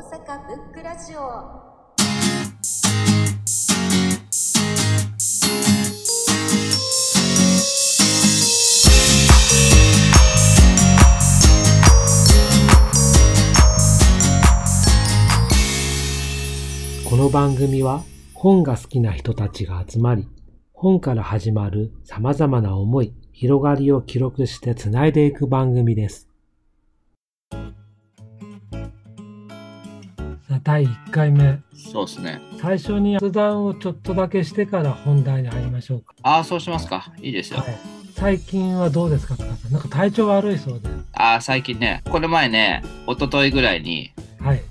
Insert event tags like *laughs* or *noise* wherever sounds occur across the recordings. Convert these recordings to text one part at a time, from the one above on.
阪ブックラジオこの番組は本が好きな人たちが集まり、本から始まる様々な思い、広がりを記録してつないでいく番組です。あ第1回目、そうですね。最初に雑談をちょっとだけしてから本題に入りましょうか。ああ、そうしますか。いいですよ。はい、最近はどうですか、塚さん。なんか体調悪いそうで。ああ、最近ね、この前ね、一昨日ぐらいに、はい。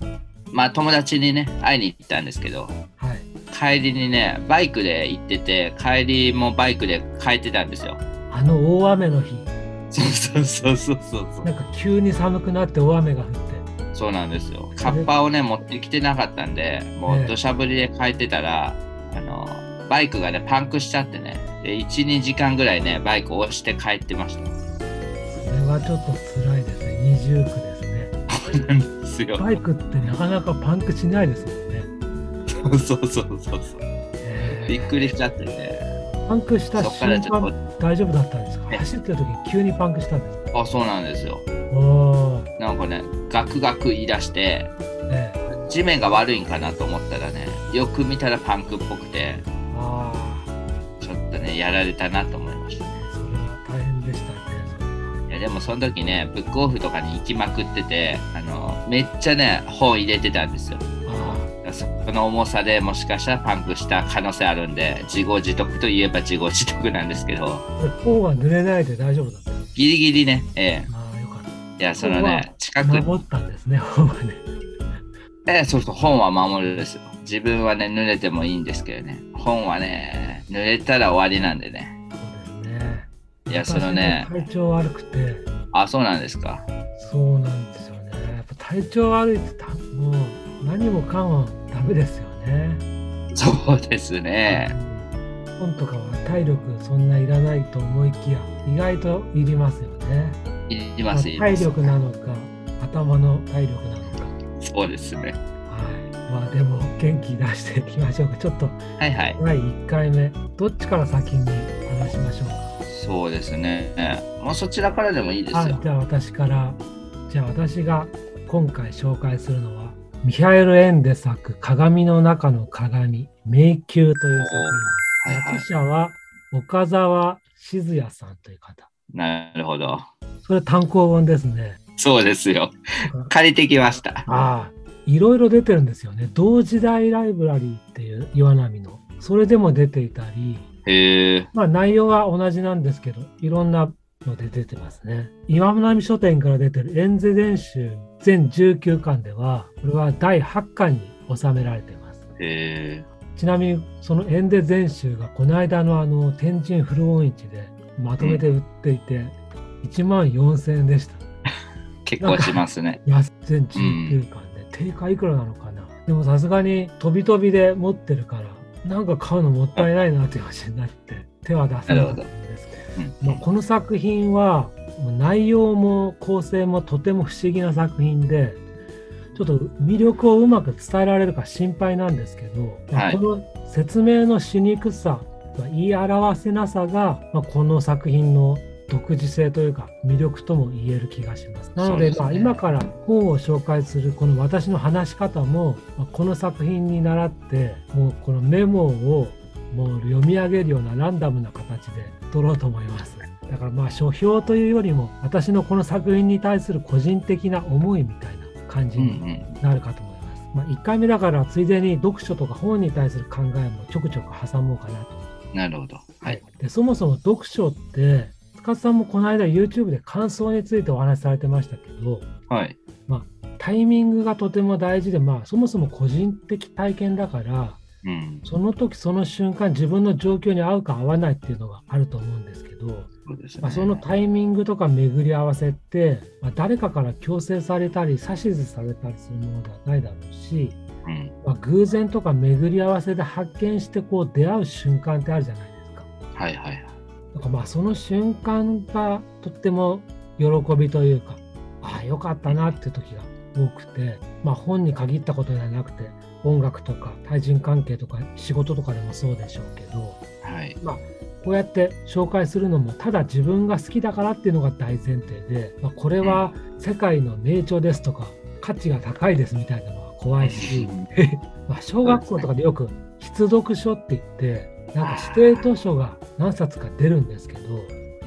まあ友達にね、会いに行ったんですけど、はい。帰りにね、バイクで行ってて、帰りもバイクで帰ってたんですよ。あの大雨の日、そうそうそうそうそう。なんか急に寒くなって大雨が降って。そうなんですよ。カッパをね、持ってきてなかったんで、もええう土砂降りで帰ってたら、あの、バイクがね、パンクしちゃってね、で、1、2時間ぐらいね、バイクを押して帰ってました。それはちょっと辛いですね。二重苦ですね。そうなんですよ。バイクってなかなかパンクしないですもんね。そうそうそうそうびっくりしちゃってて。パンクした瞬間大丈夫だったんですか？え走ってる時に急にパンクしたんですか？と、あ、そうなんですよ。おー、なんかね、ガクガク言い出して、ね地面が悪いんかなと思ったらね、よく見たらパンクっぽくて、あちょっとね、やられたなと思いましたね。あ、それは大変でしたね。いやでもその時ね、ブックオフとかに行きまくってて、あの、めっちゃね、本入れてたんですよ。あその重さでもしかしたらパンクした可能性あるんで、自業自得といえば自業自得なんですけど、本は濡れないで大丈夫だった。ギリギリね、ええいや、そのね、近た。く、守ったんですね、*laughs* 本はね。ええそうそう、本は守るですよ。自分はね、濡れてもいいんですけどね、本はね、濡れたら終わりなんでね。そうですね。いや、そのね体調悪くて、あ、そうなんですか。そうなんですよね。やっぱ体調悪いってたもう何もかもダメですよね。そうですね。本とかは体力そんないらないと思いきや意外といりますよね。いります、体す。力なのか頭の体力なのか。そうですね。はい。まあでも元気出していきましょうか。ちょっとはいはい。第1回目どっちから先に話しましょうか。そうですね。もうそちらからでもいいですよ。あじゃあ私からじゃあ私が今回紹介するのはミハエル・エンデ作「鏡の中の鏡迷宮」という作品です。作。者は岡澤静也さんという方。なるほど。それ単行本ですね。そうですよ。借りてきました。ああ、いろいろ出てるんですよね。同時代ライブラリーっていう岩波の。それでも出ていたり。まあ内容は同じなんですけど、いろんなので出てますね。岩波書店から出てるエンゼ伝集全19巻では、これは第8巻に収められています。ちなみにそのエンデ全集がこの間のあの天神古本市でまとめて売っていて、1万4000円でした。*laughs* 結構しますね。安全19巻で、定価いくらなのかな。でもさすがに飛び飛びで持ってるからなんか買うのもったいないなっていう話になって手は出せなかったんですけど。うん。まあ、この作品は内容も構成もとても不思議な作品でちょっと魅力をうまく伝えられるか心配なんですけど、まあはい。この説明のしにくさ、まあ言い表せなさが、まあ、この作品の独自性というか魅力とも言える気がします。なのでねまあ、今から本を紹介するこの私の話し方も、まあこの作品に倣ってもうこのメモをもう読み上げるようなランダムな形で取ろうと思います。だからまあ書評というよりも私のこの作品に対する個人的な思いみたいな感じうんうにん。なるかと思います。まあ、1回目だからついでに読書とか本に対する考えもちょくちょく挟もうかなと。なるほど。はい。でそもそも読書って塚さんもこの間 YouTube で感想についてお話しされてましたけどはい。タイミングがとても大事でまあそもそも個人的体験だからうん。その時その瞬間自分の状況に合うか合わないっていうのがあると思うんですけど、そうですね。まあ、そのタイミングとか巡り合わせって、まあ、誰かから強制されたり指図されたりするものではないだろうし、うん。まあ、偶然とか巡り合わせで発見してこう出会う瞬間ってあるじゃないですか。はいはいはい。だからまあその瞬間がとっても喜びというかああよかったなっていう時が多くて、まあ、本に限ったことではなくて音楽とか対人関係とか仕事とかでもそうでしょうけど、はい。まあ、こうやって紹介するのもただ自分が好きだからっていうのが大前提で、まあ、これは世界の名著ですとか価値が高いですみたいなのは怖いし、*laughs* まあ小学校とかでよく必読書って言ってなんか指定図書が何冊か出るんですけど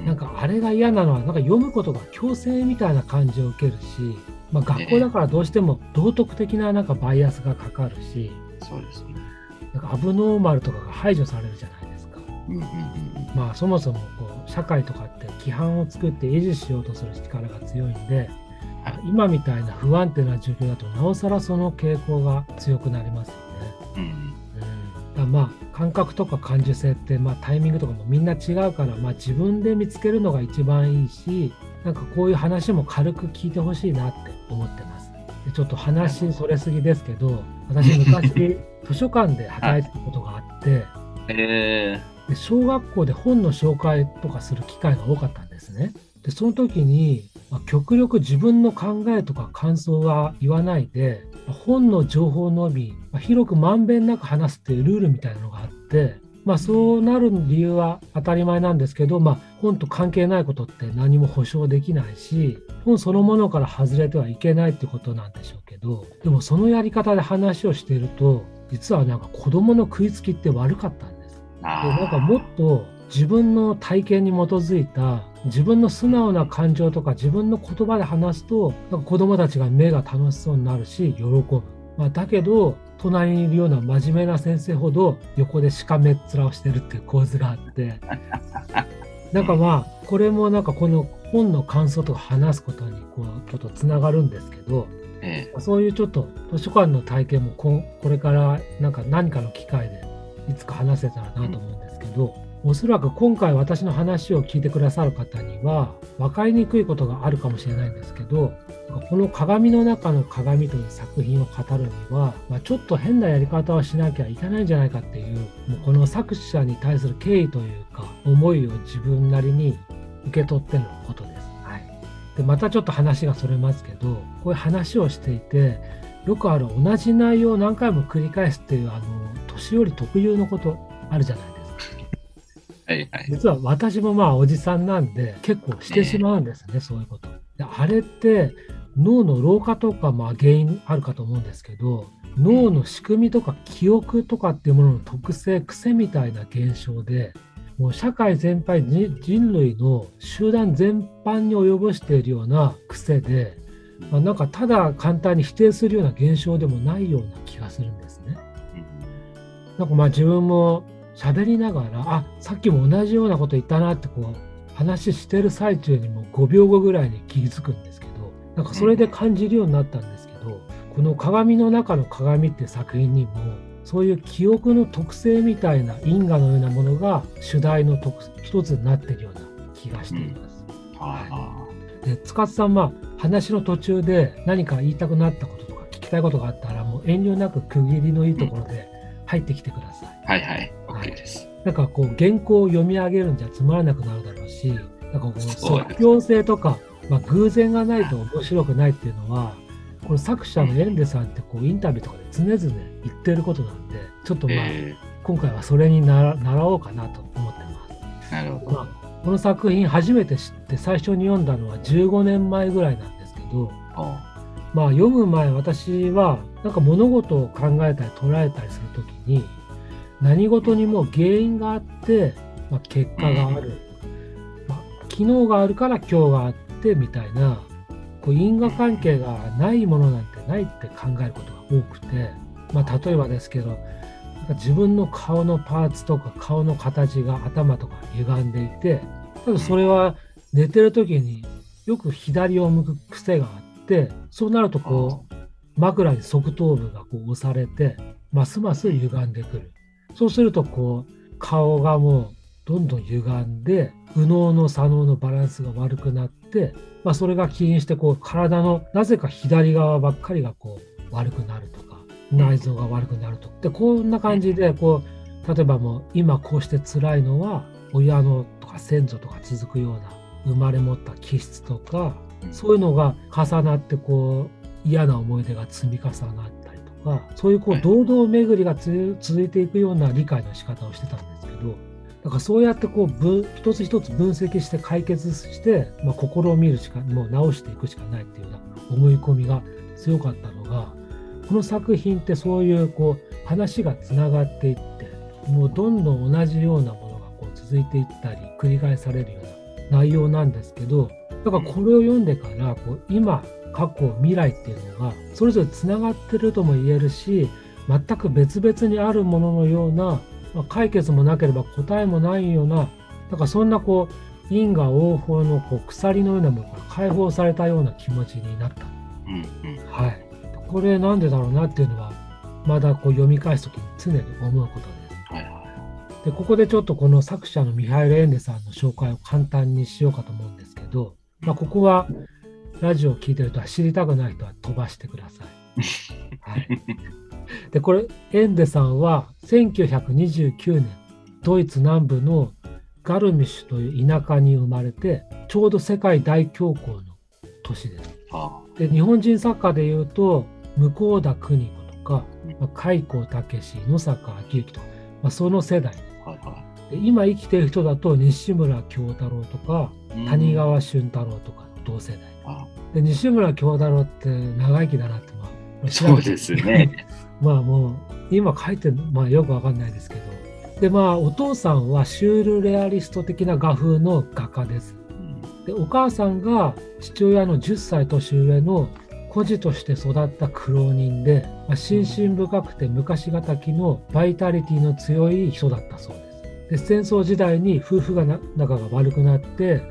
なんかあれが嫌なのはなんか読むことが強制みたいな感じを受けるし、まあ、学校だからどうしても道徳的ななんかバイアスがかかるしそうですね。なんかアブノーマルとかが排除されるじゃないですか。うんうんうんまあそもそもこう社会とかって規範を作って維持しようとする力が強いんではい今みたいな不安定な状況だとなおさらその傾向が強くなりますよね。うん。だまあ感覚とか感受性ってまあタイミングとかもみんな違うから、まあ、自分で見つけるのが一番いいしなんかこういう話も軽く聞いてほしいなって思ってます。でちょっと話それすぎですけど私昔 *laughs* 図書館で働いてたことがあって。えで小学校で本の紹介とかする機会が多かったんですね。でその時に、まあ極力自分の考えとか感想は言わないでまあ本の情報のみ、まあ広くまんべんなく話すっていうルールみたいなのがあって、まあ、そうなる理由は当たり前なんですけど、まあ、本と関係ないことって何も保証できないし本そのものから外れてはいけないってことなんでしょうけどでもそのやり方で話をしていると実はなんか子供の食いつきって悪かったんです。でなんかもっと自分の体験に基づいた自分の素直な感情とか自分の言葉で話すとなんか子供たちが目が楽しそうになるし喜ぶ、まあ、だけど隣にいるような真面目な先生ほど横でしかめっ面をしてるっていう構図があって。*laughs* なんかまあこれもなんかこの本の感想とか話すことにこうちょっとつながるんですけどえそういうちょっと図書館の体験もここれからなんか何かの機会でいつか話せたらなと思うんですけど、おそらく今回私の話を聞いてくださる方には分かりにくいことがあるかもしれないんですけどこの「鏡の中の鏡」という作品を語るには、まあ、ちょっと変なやり方をしなきゃいけないんじゃないかっていうもうこの作者に対する敬意というか思いを自分なりに受け取ってのことです。はいでまたちょっと話がそれますけどこういう話をしていてよくある同じ内容を何回も繰り返すっていうあの年寄り特有のことあるじゃないですか。はいはい。実は私もまあおじさんなんで結構してしまうんですね、そういうこと。であれって脳の老化とかまあ原因あるかと思うんですけど脳の仕組みとか記憶とかっていうものの特性癖みたいな現象でもう社会全体に人類の集団全般に及ぼしているような癖で、まあ、なんかただ簡単に否定するような現象でもないような気がするんですね。なんかまあ自分も喋りながらあさっきも同じようなこと言ったなってこう話してる最中にも5秒後ぐらいに気づくんですけどなんかそれで感じるようになったんですけど、この「鏡の中の鏡」って作品にもそういう記憶の特性みたいな因果のようなものが主題の特一つになっているような気がしています。あで塚津さんは話の途中で何か言いたくなったこととか聞きたいことがあったらもう遠慮なく区切りのいいところで入ってきてください。あ、はいはい。OK です。なんかこう原稿を読み上げるんじゃつまらなくなるだろうしなんかこう即興性とか、まあ、偶然がないと面白くないっていうのはこの作者のエンデさんってこうインタビューとかで常々言ってることなんでちょっとまあ、え今回はそれになら習おうかなと思ってます。ー、なるほど。まあ、この作品初めて知って最初に読んだのは15年前ぐらいなんですけど、おまあ、読む前私はなんか物事を考えたり捉えたりするときに何事にも原因があって、まあ、結果がある、まあ、昨日があるから今日があってみたいなこう因果関係がないものなんてないって考えることが多くて、まあ、例えばですけどなんか自分の顔のパーツとか顔の形が頭とか歪んでいてただそれは寝てる時によく左を向く癖があってそうなるとこう枕に側頭部がこう押されてますます歪んでくるそうするとこう顔がもうどんどん歪んで右脳の左脳のバランスが悪くなって、まあ、それが起因してこう体のなぜか左側ばっかりがこう悪くなるとか内臓が悪くなるとでこんな感じでこう例えばもう今こうして辛いのは親のとか先祖とか続くような生まれ持った気質とかそういうのが重なってこう嫌な思い出が積み重なったそういうこうはい。堂々巡りがつ続いていくような理解の仕方をしてたんですけどだからそうやってこう分一つ一つ分析して解決して、まあ、心を見るしかもう直していくしかないっていうような思い込みが強かったのがこの作品ってそういうこう話がつながっていってもうどんどん同じようなものがこう続いていったり繰り返されるような内容なんですけどだからこれを読んでからこう今過去未来っていうのがそれぞれつながってるとも言えるし全く別々にあるもののような、まあ解決もなければ答えもないようなだからそんなこう因果応報のこう鎖のようなものから解放されたような気持ちになった。うんうんはい、これなんでだろうなっていうのはまだこう読み返す時に常に思うことです。はいはでここでちょっとこの作者のミハイル・エンデさんの紹介を簡単にしようかと思うんですけど、まあ、ここはラジオを聞いてる人は知りたくない人は飛ばしてください。*laughs* はい、でこれエンデさんは1929年ドイツ南部のガルミッシュという田舎に生まれてちょうど世界大恐慌の年です。で日本人作家でいうと向田邦子とか、うんまあ、開高武史野坂昭之とか、まあ、その世代で今生きてる人だと西村京太郎とかい。谷川俊太郎とか同世代あで西村京太郎って長生きだなってまあそうですね。*laughs* まあもう今書いてるまあよくわかんないですけどでまあお父さんはシュールレアリスト的な画風の画家ですうんでお母さんが父親の10歳年上の孤児として育った苦労人で、まあ、心身深くて昔がたきのバイタリティの強い人だったそうです。で戦争時代に夫婦がな仲が悪くなって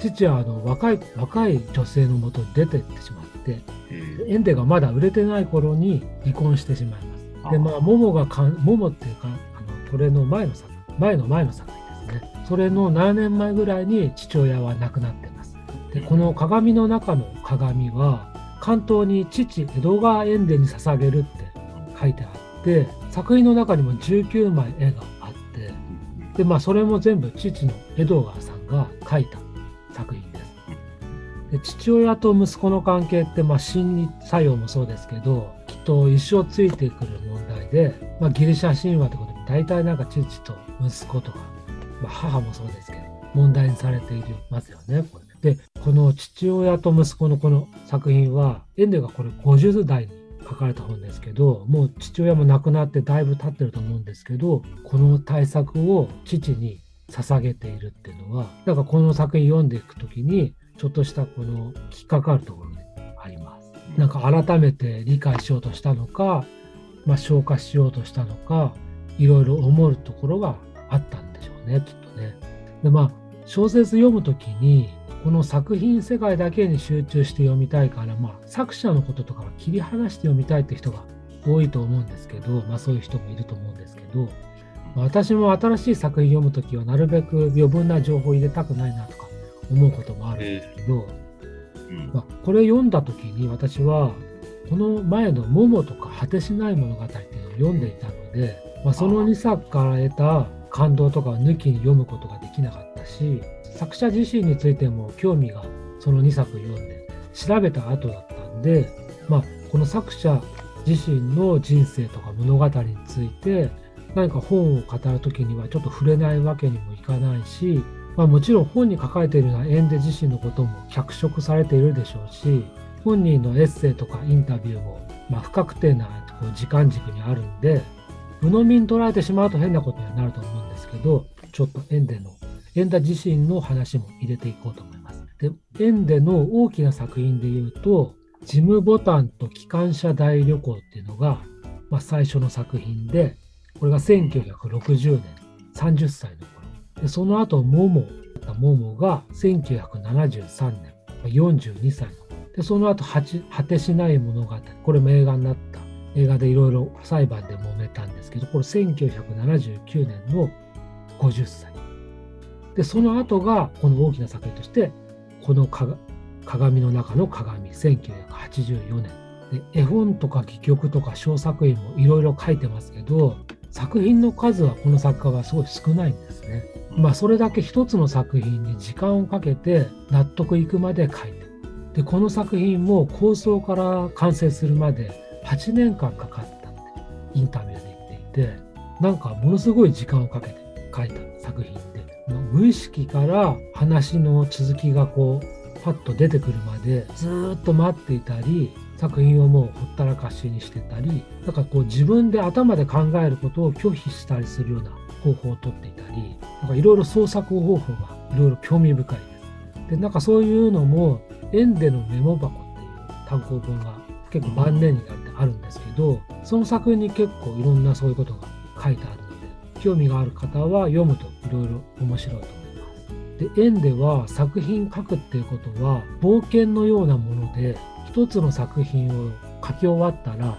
父はあの若い若い女性のもとに出てってしまってえエンデがまだ売れてない頃に離婚してしまいます。でまあ、モモがかん、モモっていうか、あの、これの前の作、前の前の作品ですね。それの7年前ぐらいに父親は亡くなってます。で、この鏡の中の鏡は、関東に父、江戸川エンデに捧げるって書いてあって、作品の中にも19枚絵があって、で、まあ、それも全部父の江戸川さんが描いた作品です。で父親と息子の関係って、まあ、心理作用もそうですけどきっと一生ついてくる問題で、まあ、ギリシャ神話ってことで大体なんか父と息子とか、まあ、母もそうですけど問題にされていますよね。これでこの父親と息子のこの作品はエンデがこれ50代に書かれた本ですけどもう父親も亡くなってだいぶ経ってると思うんですけどこの対策を父に捧げているっていうのはだからこの作品読んでいくときにちょっとしたこの引っかかるところであります。なんか改めて理解しようとしたのか、まあ、消化しようとしたのかいろいろ思うところがあったんでしょうねきっとね。でまあ小説読むときにこの作品世界だけに集中して読みたいから、まあ、作者のこととかは切り離して読みたいって人が多いと思うんですけど、まあ、そういう人もいると思うんですけど、私も新しい作品読むときはなるべく余分な情報を入れたくないなとか思うこともあるんですけど、うん。まあ、これ読んだ時に私はこの前の「モモ」とか「果てしない物語」っていうのを読んでいたので、まあ、その2作から得た感動とかを抜きに読むことができなかったし作者自身についても興味がその2作読んで調べた後だったんで、まあ、この作者自身の人生とか物語について何か本を語る時にはちょっと触れないわけにもいかないしまあ、もちろん本に書かれているようなエンデ自身のことも脚色されているでしょうし本人のエッセイとかインタビューも、まあ、不確定なこう時間軸にあるんで鵜呑みに捉えてしまうと変なことになると思うんですけどちょっとエンデのエンダ自身の話も入れていこうと思います。でエンデの大きな作品で言うと「ジム・ボタンと機関車大旅行」っていうのが、まあ、最初の作品でこれが1960年30歳の頃。でその後モモモモが1973年42歳のでその後果てしない物語。これも映画になった。映画でいろいろ裁判で揉めたんですけどこれ1979年の50歳。でその後がこの大きな作品としてこの鏡の中の鏡1984年。で絵本とか戯曲とか小作品もいろいろ書いてますけど作品の数はこの作家はすごい少ないんですね。まあそれだけ一つの作品に時間をかけて納得いくまで書いて。でこの作品も構想から完成するまで8年間かかったってインタビューで言っていてなんかものすごい時間をかけて書いた作品で無意識から話の続きがこうパッと出てくるまでずっと待っていたり作品をもうほったらかしにしてたりなんかこう自分で頭で考えることを拒否したりするような方法をとっていたりなんかいろいろ創作方法がいろいろ興味深いです。でなんかそういうのも縁でのメモ箱っていう単行本が結構晩年になってあるんですけどその作品に結構いろんなそういうことが書いてあるので興味がある方は読むといろいろ面白いと思います。で縁では作品書くっていうことは冒険のようなもので一つの作品を書き終わったら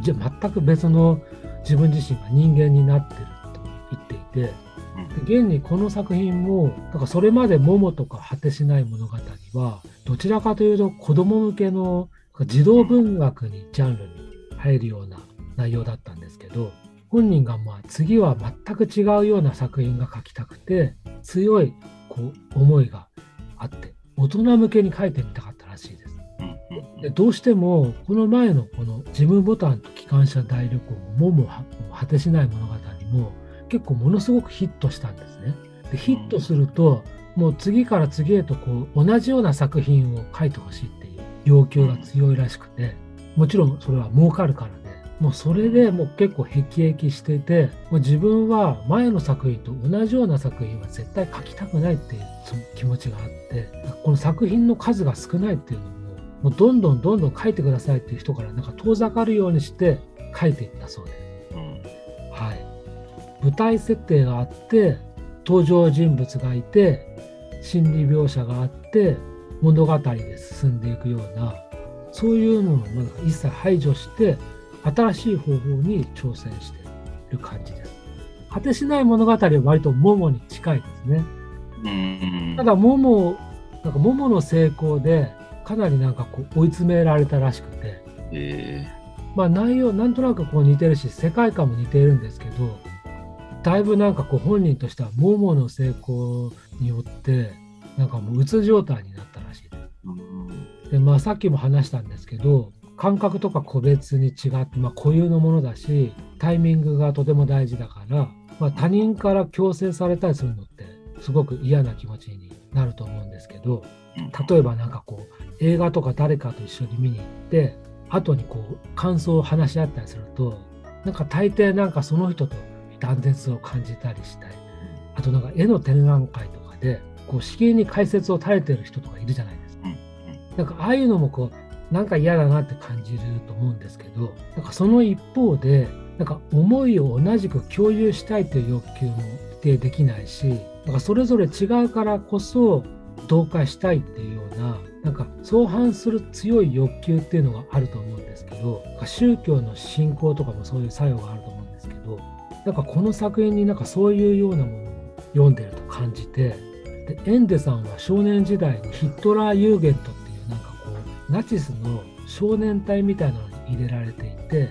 じゃ全く別の自分自身が人間になってると言っていてで現にこの作品もだからそれまで「桃」とか「果てしない物語」はどちらかというと子供向けの児童文学にジャンルに入るような内容だったんですけど本人がまあ次は全く違うような作品が書きたくて強いこう思いがあって大人向けに書いてみたかったらしいです。でどうしてもこの前のこのジムボタンと機関車大旅行もも果てしない物語も結構ものすごくヒットしたんですね。でヒットするともう次から次へとこう同じような作品を書いてほしいっていう要求が強いらしくてもちろんそれは儲かるからでもうそれでもう結構辟易しててもう自分は前の作品と同じような作品は絶対書きたくないっていう気持ちがあってこの作品の数が少ないっていうのももうどんどんどんどん書いてくださいっていう人からなんか遠ざかるようにして書いていったそうです。うん、はい、舞台設定があって登場人物がいて心理描写があって物語で進んでいくようなそういうのを一切排除して新しい方法に挑戦している感じです。果てしない物語は割と桃に近いですね。ただ桃なんか桃の成功でかなりなんかこう追い詰められたらしくて、え。ー、まあ内容なんとなくこう似てるし世界観も似てるんですけどだいぶなんかこう本人としてはモモの成功によってなんかもううつ状態になったらしい。でまあさっきも話したんですけど感覚とか個別に違って、まあ、固有のものだしタイミングがとても大事だから、まあ、他人から強制されたりするのってすごく嫌な気持ちになると思うんですけど例えばなんかこう映画とか誰かと一緒に見に行って後にこう感想を話し合ったりするとなんか大抵なんかその人と断絶を感じたりしたりあとなんか絵の展覧会とかでこうしきりに解説を垂れてる人とかいるじゃないですか。なんかああいうのもこうなんか嫌だなって感じると思うんですけどなんかその一方でなんか思いを同じく共有したいという欲求も否定できないしなんかそれぞれ違うからこそ同化したいっていうようななんか相反する強い欲求っていうのがあると思うんですけど宗教の信仰とかもそういう作用があると思うんですけどなんかこの作品になんかそういうようなものを読んでると感じてでエンデさんは少年時代にヒットラー・ユーゲントっていうなんかこうナチスの少年隊みたいなのに入れられていて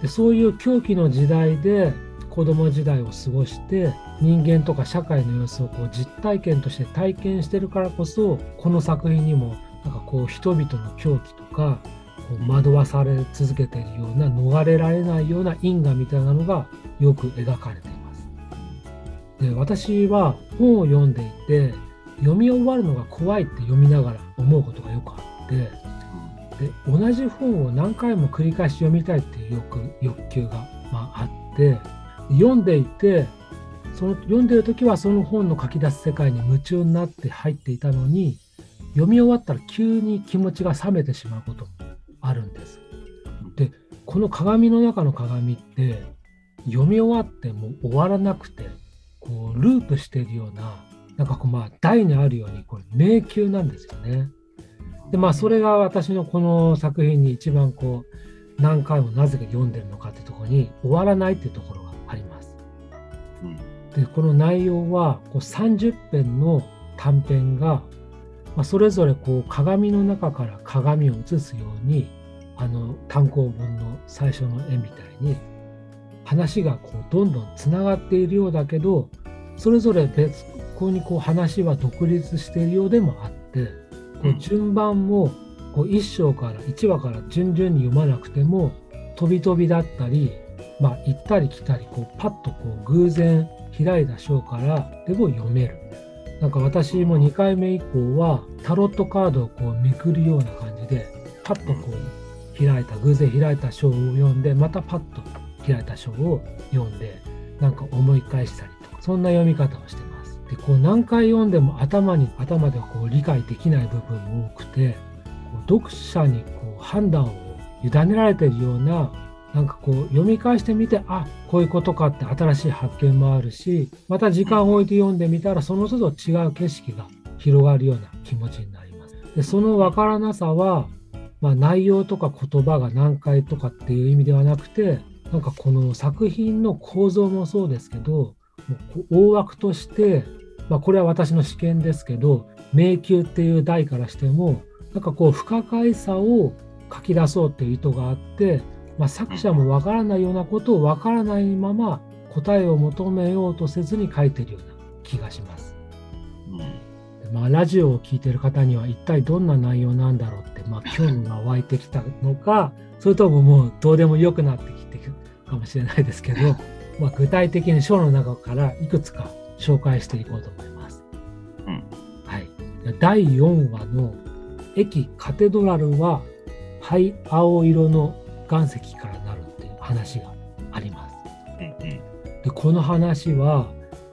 でそういう狂気の時代で子供時代を過ごして人間とか社会の様子をこう実体験として体験してるからこそこの作品にもなんかこう人々の狂気とかこう惑わされ続けているような逃れられないような因果みたいなのがよく描かれています。で私は本を読んでいて読み終わるのが怖いって読みながら思うことがよくあってで同じ本を何回も繰り返し読みたいっていう欲欲求が、ま、あって読んでいてその読んでる時はその本の書き出す世界に夢中になって入っていたのに読み終わったら急に気持ちが冷めてしまうこともあるんです。でこの鏡の中の鏡って読み終わっても終わらなくてこうループしているようななんかこうまあ台にあるようにこれ迷宮なんですよね。でまあそれが私のこの作品に一番こう何回もなぜか読んでるのかってとこに終わらないっていうところあります。うん、でこの内容はこう30編の短編が、まあ、それぞれこう鏡の中から鏡を映すようにあの単行本の最初の絵みたいに話がこうどんどんつながっているようだけどそれぞれ別個にこう話は独立しているようでもあってこう順番もこう1章から1話から順々に読まなくても飛び飛びだったり、まあ、行ったり来たりこうパッとこう偶然開いた章からでも読める。なんか私も2回目以降はタロットカードをこうめくるような感じでパッとこう開いた偶然開いた章を読んでまたパッと開いた章を読んでなんか思い返したりとかそんな読み方をしてます。でこう何回読んでも頭に頭でこう理解できない部分も多くてこう読者にこう判断を委ねられているようななんかこう読み返してみてあこういうことかって新しい発見もあるしまた時間を置いて読んでみたらその都度違う景色が広がるような気持ちになります。でそのわからなさは、まあ、内容とか言葉が難解とかっていう意味ではなくてなんかこの作品の構造もそうですけど大枠として、まあ、これは私の試験ですけど迷宮っていう題からしてもなんかこう不可解さを書き出そうっていう意図があって、まあ、作者もわからないようなことをわからないまま答えを求めようとせずに書いてるような気がします。うんまあ、ラジオを聴いてる方には一体どんな内容なんだろうって、まあ、興味が湧いてきたのかそれとももうどうでもよくなってきてるかもしれないですけど、まあ、具体的に章の中からいくつか紹介していこうと思います。うんはい、第4話の「駅カテドラルは灰青色の岩石からなる」っていう話があります。でこの話は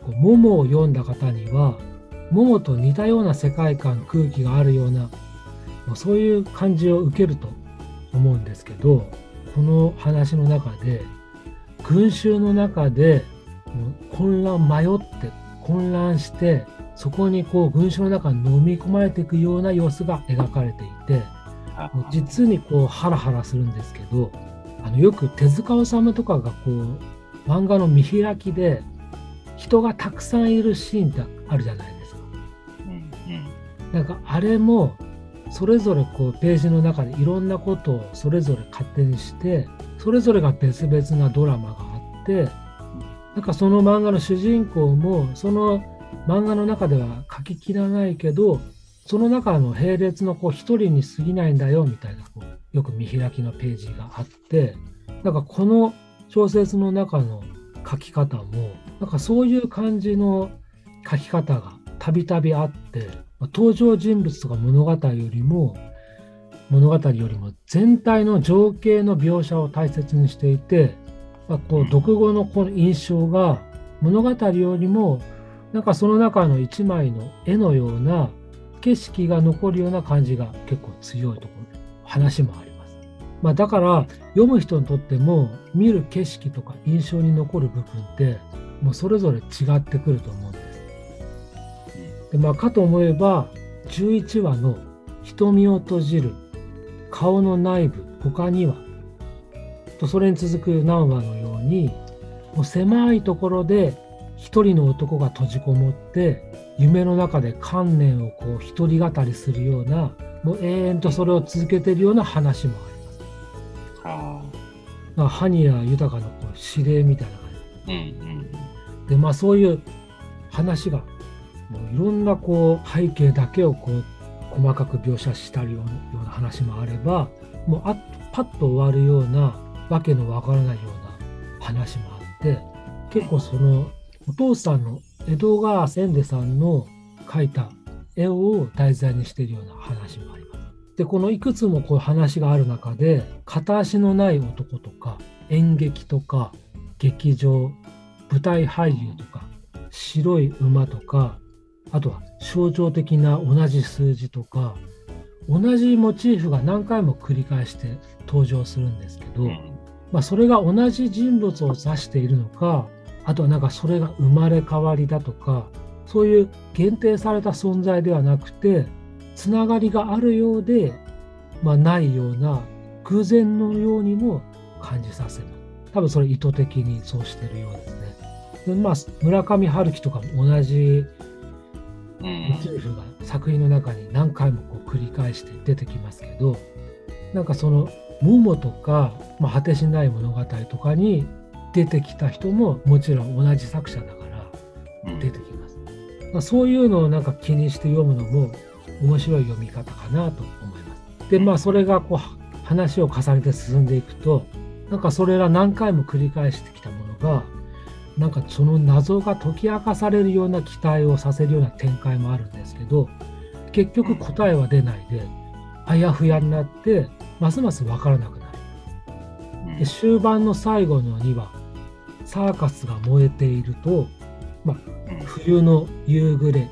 こうモモを読んだ方にはモモと似たような世界観空気があるようなそういう感じを受けると思うんですけどこの話の中で群衆の中で混乱迷って混乱してそこにこう群衆の中に飲み込まれていくような様子が描かれていて実にこうハラハラするんですけどあのよく手塚治虫とかがこう漫画の見開きで人がたくさんいるシーンってあるじゃないですか。うんうんなんかあれもそれぞれこうページの中でいろんなことをそれぞれ勝手にしてそれぞれが別々なドラマがあってなんかその漫画の主人公もその漫画の中では書ききらないけどその中の並列のこう一人に過ぎないんだよみたいなこうよく見開きのページがあってなんかこの小説の中の書き方もなんかそういう感じの書き方がたびたびあってまあ登場人物とか物語よりも物語よりも全体の情景の描写を大切にしていて、まあ、こう読後のこの印象が物語よりもなんかその中の一枚の絵のような景色が残るような感じが結構強いところ話もあります。まあ、だから読む人にとっても見る景色とか印象に残る部分ってもうそれぞれ違ってくると思うんです。でまあ、かと思えば11話の「瞳を閉じる」「顔の内部他には」とそれに続く何話のようにもう狭いところで一人の男が閉じこもって夢の中で観念をこう一人語りするようなもう永遠とそれを続けているような話もあります。あまあ、ハニヤ豊のこう指令みたいな感じ。ーうんうん。でまあそういう話がもういろんなこう背景だけをこう細かく描写したりようなような話もあればもうあパッと終わるようなわけのわからないような話もあって結構そのお父さんの江戸川千でさんの描いた絵を題材にしているような話もあります。でこのいくつもこう話がある中で片足のない男とか演劇とか劇場舞台俳優とか白い馬とかあとは象徴的な同じ数字とか同じモチーフが何回も繰り返して登場するんですけど、うんまあ、それが同じ人物を指しているのかあとはなんかそれが生まれ変わりだとかそういう限定された存在ではなくてつながりがあるようで、まあ、ないような偶然のようにも感じさせる多分それ意図的にそうしてるようですね。でまあ、村上春樹とかも同じうんモチーフが作品の中に何回もこう繰り返して出てきますけどなんかその「モモ」とか「まあ、果てしない物語」とかに出てきた人ももちろん同じ作者だからうん出てきます。まあ、そういうのをなんか気にして読むのも面白い読み方かなと思います。でまあそれがこう話を重ねて進んでいくとなんかそれら何回も繰り返してきたものがなんかその謎が解き明かされるような期待をさせるような展開もあるんですけど結局答えは出ないであやふやになってますます分からなくなる。うんで終盤の最後の2話サーカスが燃えていると、まあ、うん冬の夕暮れ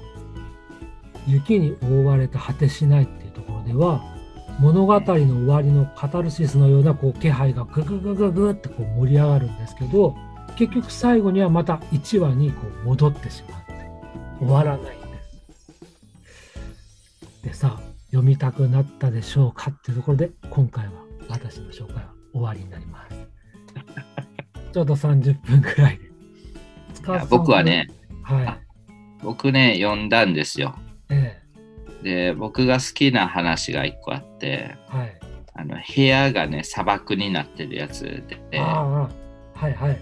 雪に覆われた果てしないっていうところでは物語の終わりのカタルシスのようなこう気配がグググググってこう盛り上がるんですけど結局最後にはまた1話にこう戻ってしまって終わらないんです。でさ読みたくなったでしょうかっていうところで今回は私の紹介は終わりになります。ちょうど30分くらいで。僕はね、はい。僕ね、読んだんですよ。えで、僕が好きな話が一個あって、えはい。あの部屋がね、砂漠になってるやつで、はいはい。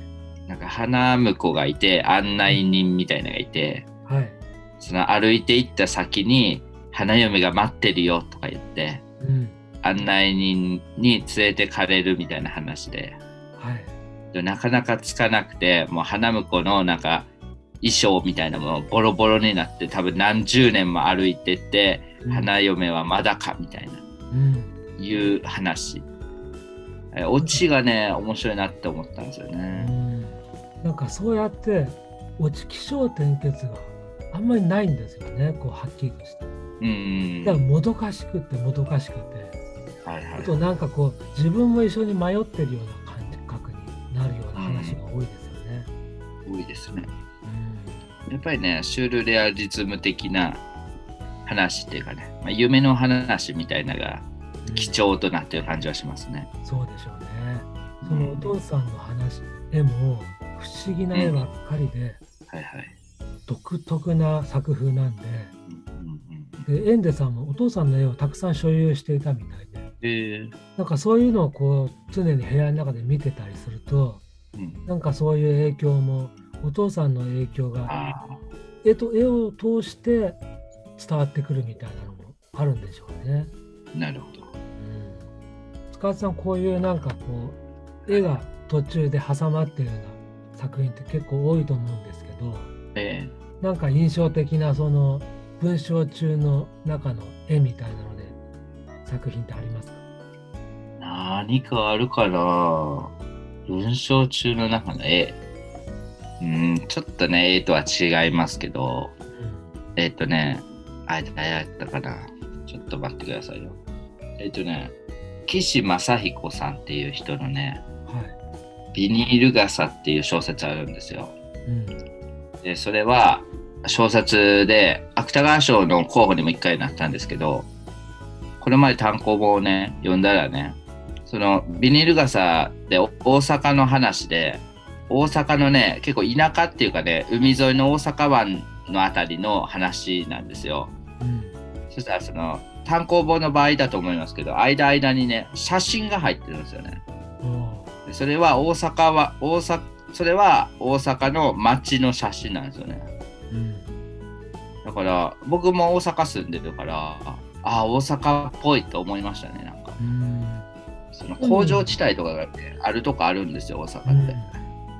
なんか花婿がいて、案内人みたいなのがいて、はい。その歩いていった先に花嫁が待ってるよとか言って、うん。案内人に連れてかれるみたいな話で、はい。でなかなかつかなくて、もう花婿のなんか衣装みたいなものボロボロになって、多分何十年も歩いてって、うん花嫁はまだかみたいな。うん。いう話。えオチがね、面白いなって思ったんですようね。ん。なんかそうやって、落ち気象転結があんまりないんですよね。こう、はっきりとして。うん。だからもどかしくてもどかしくて。はいはいあとなんかこう、自分も一緒に迷ってるようななるような話が多いですよね。多いですね。うん。やっぱりね、シュールレアリズム的な話っていうかね、まあ、夢の話みたいなのがうん貴重となってる感じはしますね。そうでしょうね。そのお父さんの話、絵も不思議な絵ばっかりで、はいはい。独特な作風なんで、うんうんうん、でエンデさんもお父さんの絵をたくさん所有していたみたいで、えーなんかそういうのをこう常に部屋の中で見てたりすると、うん、なんかそういう影響も、お父さんの影響があ絵と絵を通して伝わってくるみたいなのもあるんでしょうね。あ、なるほど。うん、塚田さんこういうなんかこう絵が途中で挟まってるような作品って結構多いと思うんですけどえ。なんか印象的なその文章中の中の絵みたいなので作品ってありますか？ー、何かあるかな？文章中の中の絵。うん、ちょっとね、絵とは違いますけど、えっ、とね、あれ誰やったかな？ちょっと待ってくださいよ。えっ、とね、岸正彦さんっていう人のね、はビニール傘っていう小説あるんですよ。い、うんで、それは小説で芥川賞の候補にも一回なったんですけど、これまで単行本をね、読んだらね、そのビニール傘でお大阪の話で、大阪のね、結構田舎っていうかね、海沿いの大阪湾のあたりの話なんですよ。うんそしたらその単行本の場合だと思いますけど、間間にね、写真が入ってるんですよね。それは大阪は、大阪、それは大阪の街の写真なんですよね。ーうんだから僕も大阪住んでるから、ああ、大阪っぽいと思いましたね、なんか。うん。その工場地帯とかが、ねあるとこあるんですよ、大阪って。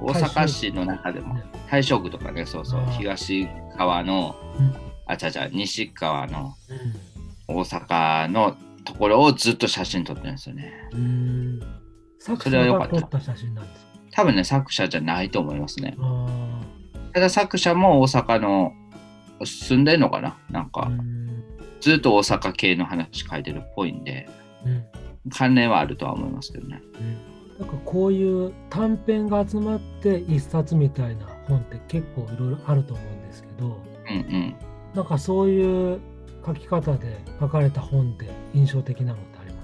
大阪市の中でも。ね、大正区とかね、そうそう。東側のうん、あちゃちゃ、西側のうん。大阪のところをずっと写真撮ってるんですよね。そ者れは良かった。多分ね、作者じゃないと思いますね。あただ作者も大阪の住んでるのかな？なんあか。う、んずっと大阪系の話書いてるっぽいんで、うん関連はあるとは思いますけどね。なんかこういう短編が集まって一冊みたいな本って結構いろいろあると思うんですけどうんうん。なんかそういう書き方で書かれた本で印象的なのってありま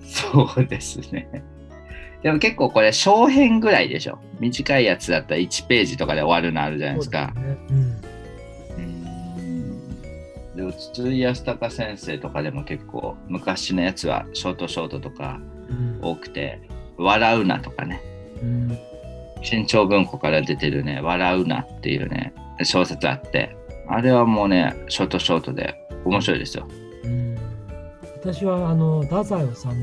すか？そうですね。でも結構これ小編ぐらいでしょ。短いやつだったら1ページとかで終わるのあるじゃないですか。すねうーん。でも筒井康隆先生とかでも結構昔のやつはショートショートとかうん多くて、笑うなとかね。うん文庫から出てるね、笑うなっていうね、小説あって、あれはもうね、ショートショートで面白いですよ。私はあの太宰治の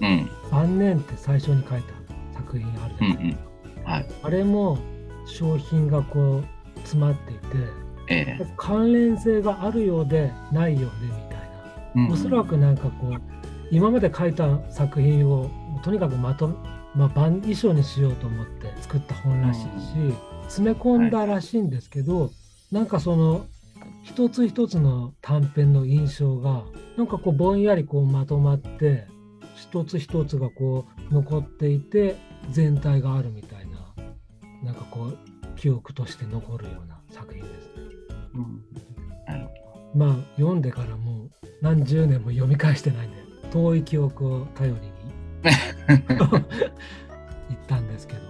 うん。「晩年」って最初に書いた作品あるじゃないですか、はい。あれも商品がこう詰まっていてええ。関連性があるようでないようでみたいうん。なおそらくなんかこう今まで書いた作品をとにかくまとめ、まあ、版衣装にしようと思って作った本らしいし、詰め込んだらしいんですけど、なんかその一つ一つの短編の印象がなんかこうぼんやりこうまとまって一つ一つがこう残っていて全体があるみたいななんかこう記憶として残るような作品です。ね。うんまあ読んでからもう何十年も読み返してないんで遠い記憶を頼りに *laughs* 行ったんですけど、ど。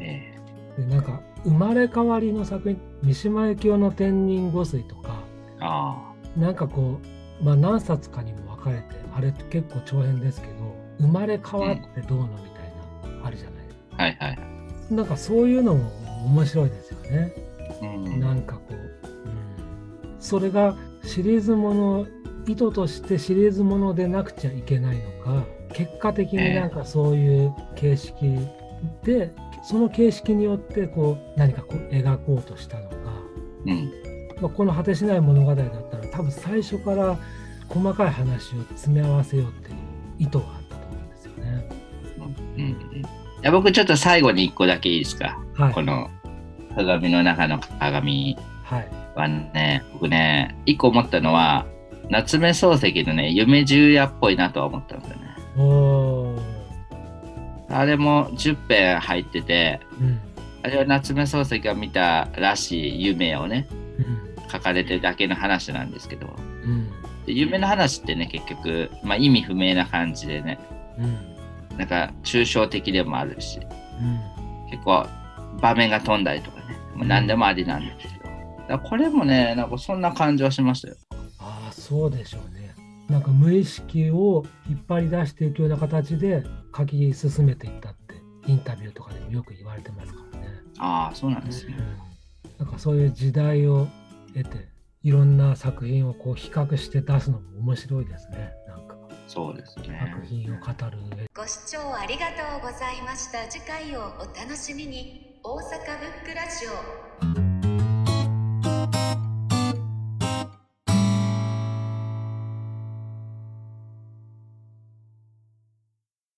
えでなんか生まれ変わりの作品三島由紀夫の「天人御水」とかえあなんかこう、まあ、何冊かにも分かれてあれ結構長編ですけど生まれ変わってどうのみたいな、あるじゃないですかあ。はいはい。なんかそういうのも面白いですよね。うんなんかこう、うん、それがシリーズもの意図としてシリーズものでなくちゃいけないのか結果的になんかそういう形式で、その形式によってこう何かこう描こうとしたのか、うん。まあ、この果てしない物語だったら多分最初から細かい話を詰め合わせようっていう意図があったと思うんですよね。うんうん。いや僕ちょっと最後に一個だけいいですか？はいこの鏡の中の鏡。はい。はね、僕ね、一個思ったのは、夏目漱石のね、夢十夜っぽいなとは思ったんですよね。あれも10編入ってて、うん。あれは夏目漱石が見たらしい夢をね、うん。書かれてるだけの話なんですけど、うん。で夢の話ってね、結局、まあ、意味不明な感じでね、うん。なんか抽象的でもあるし、うん。結構場面が飛んだりとか何でもありなんですけど、だこれもね、なんかそんな感じはしましたよ。ああそうでしょうね。なんか無意識を引っ張り出していくような形で書き進めていったってインタビューとかでもよく言われてますからね。ああ、そうなんですね。なんかそういう時代を得ていろんな作品をこう比較して出すのも面白いですね。なんかそうですね作。品を語る上で。ご視聴ありがとうございました次回をお楽しみに大阪ブックラジオ。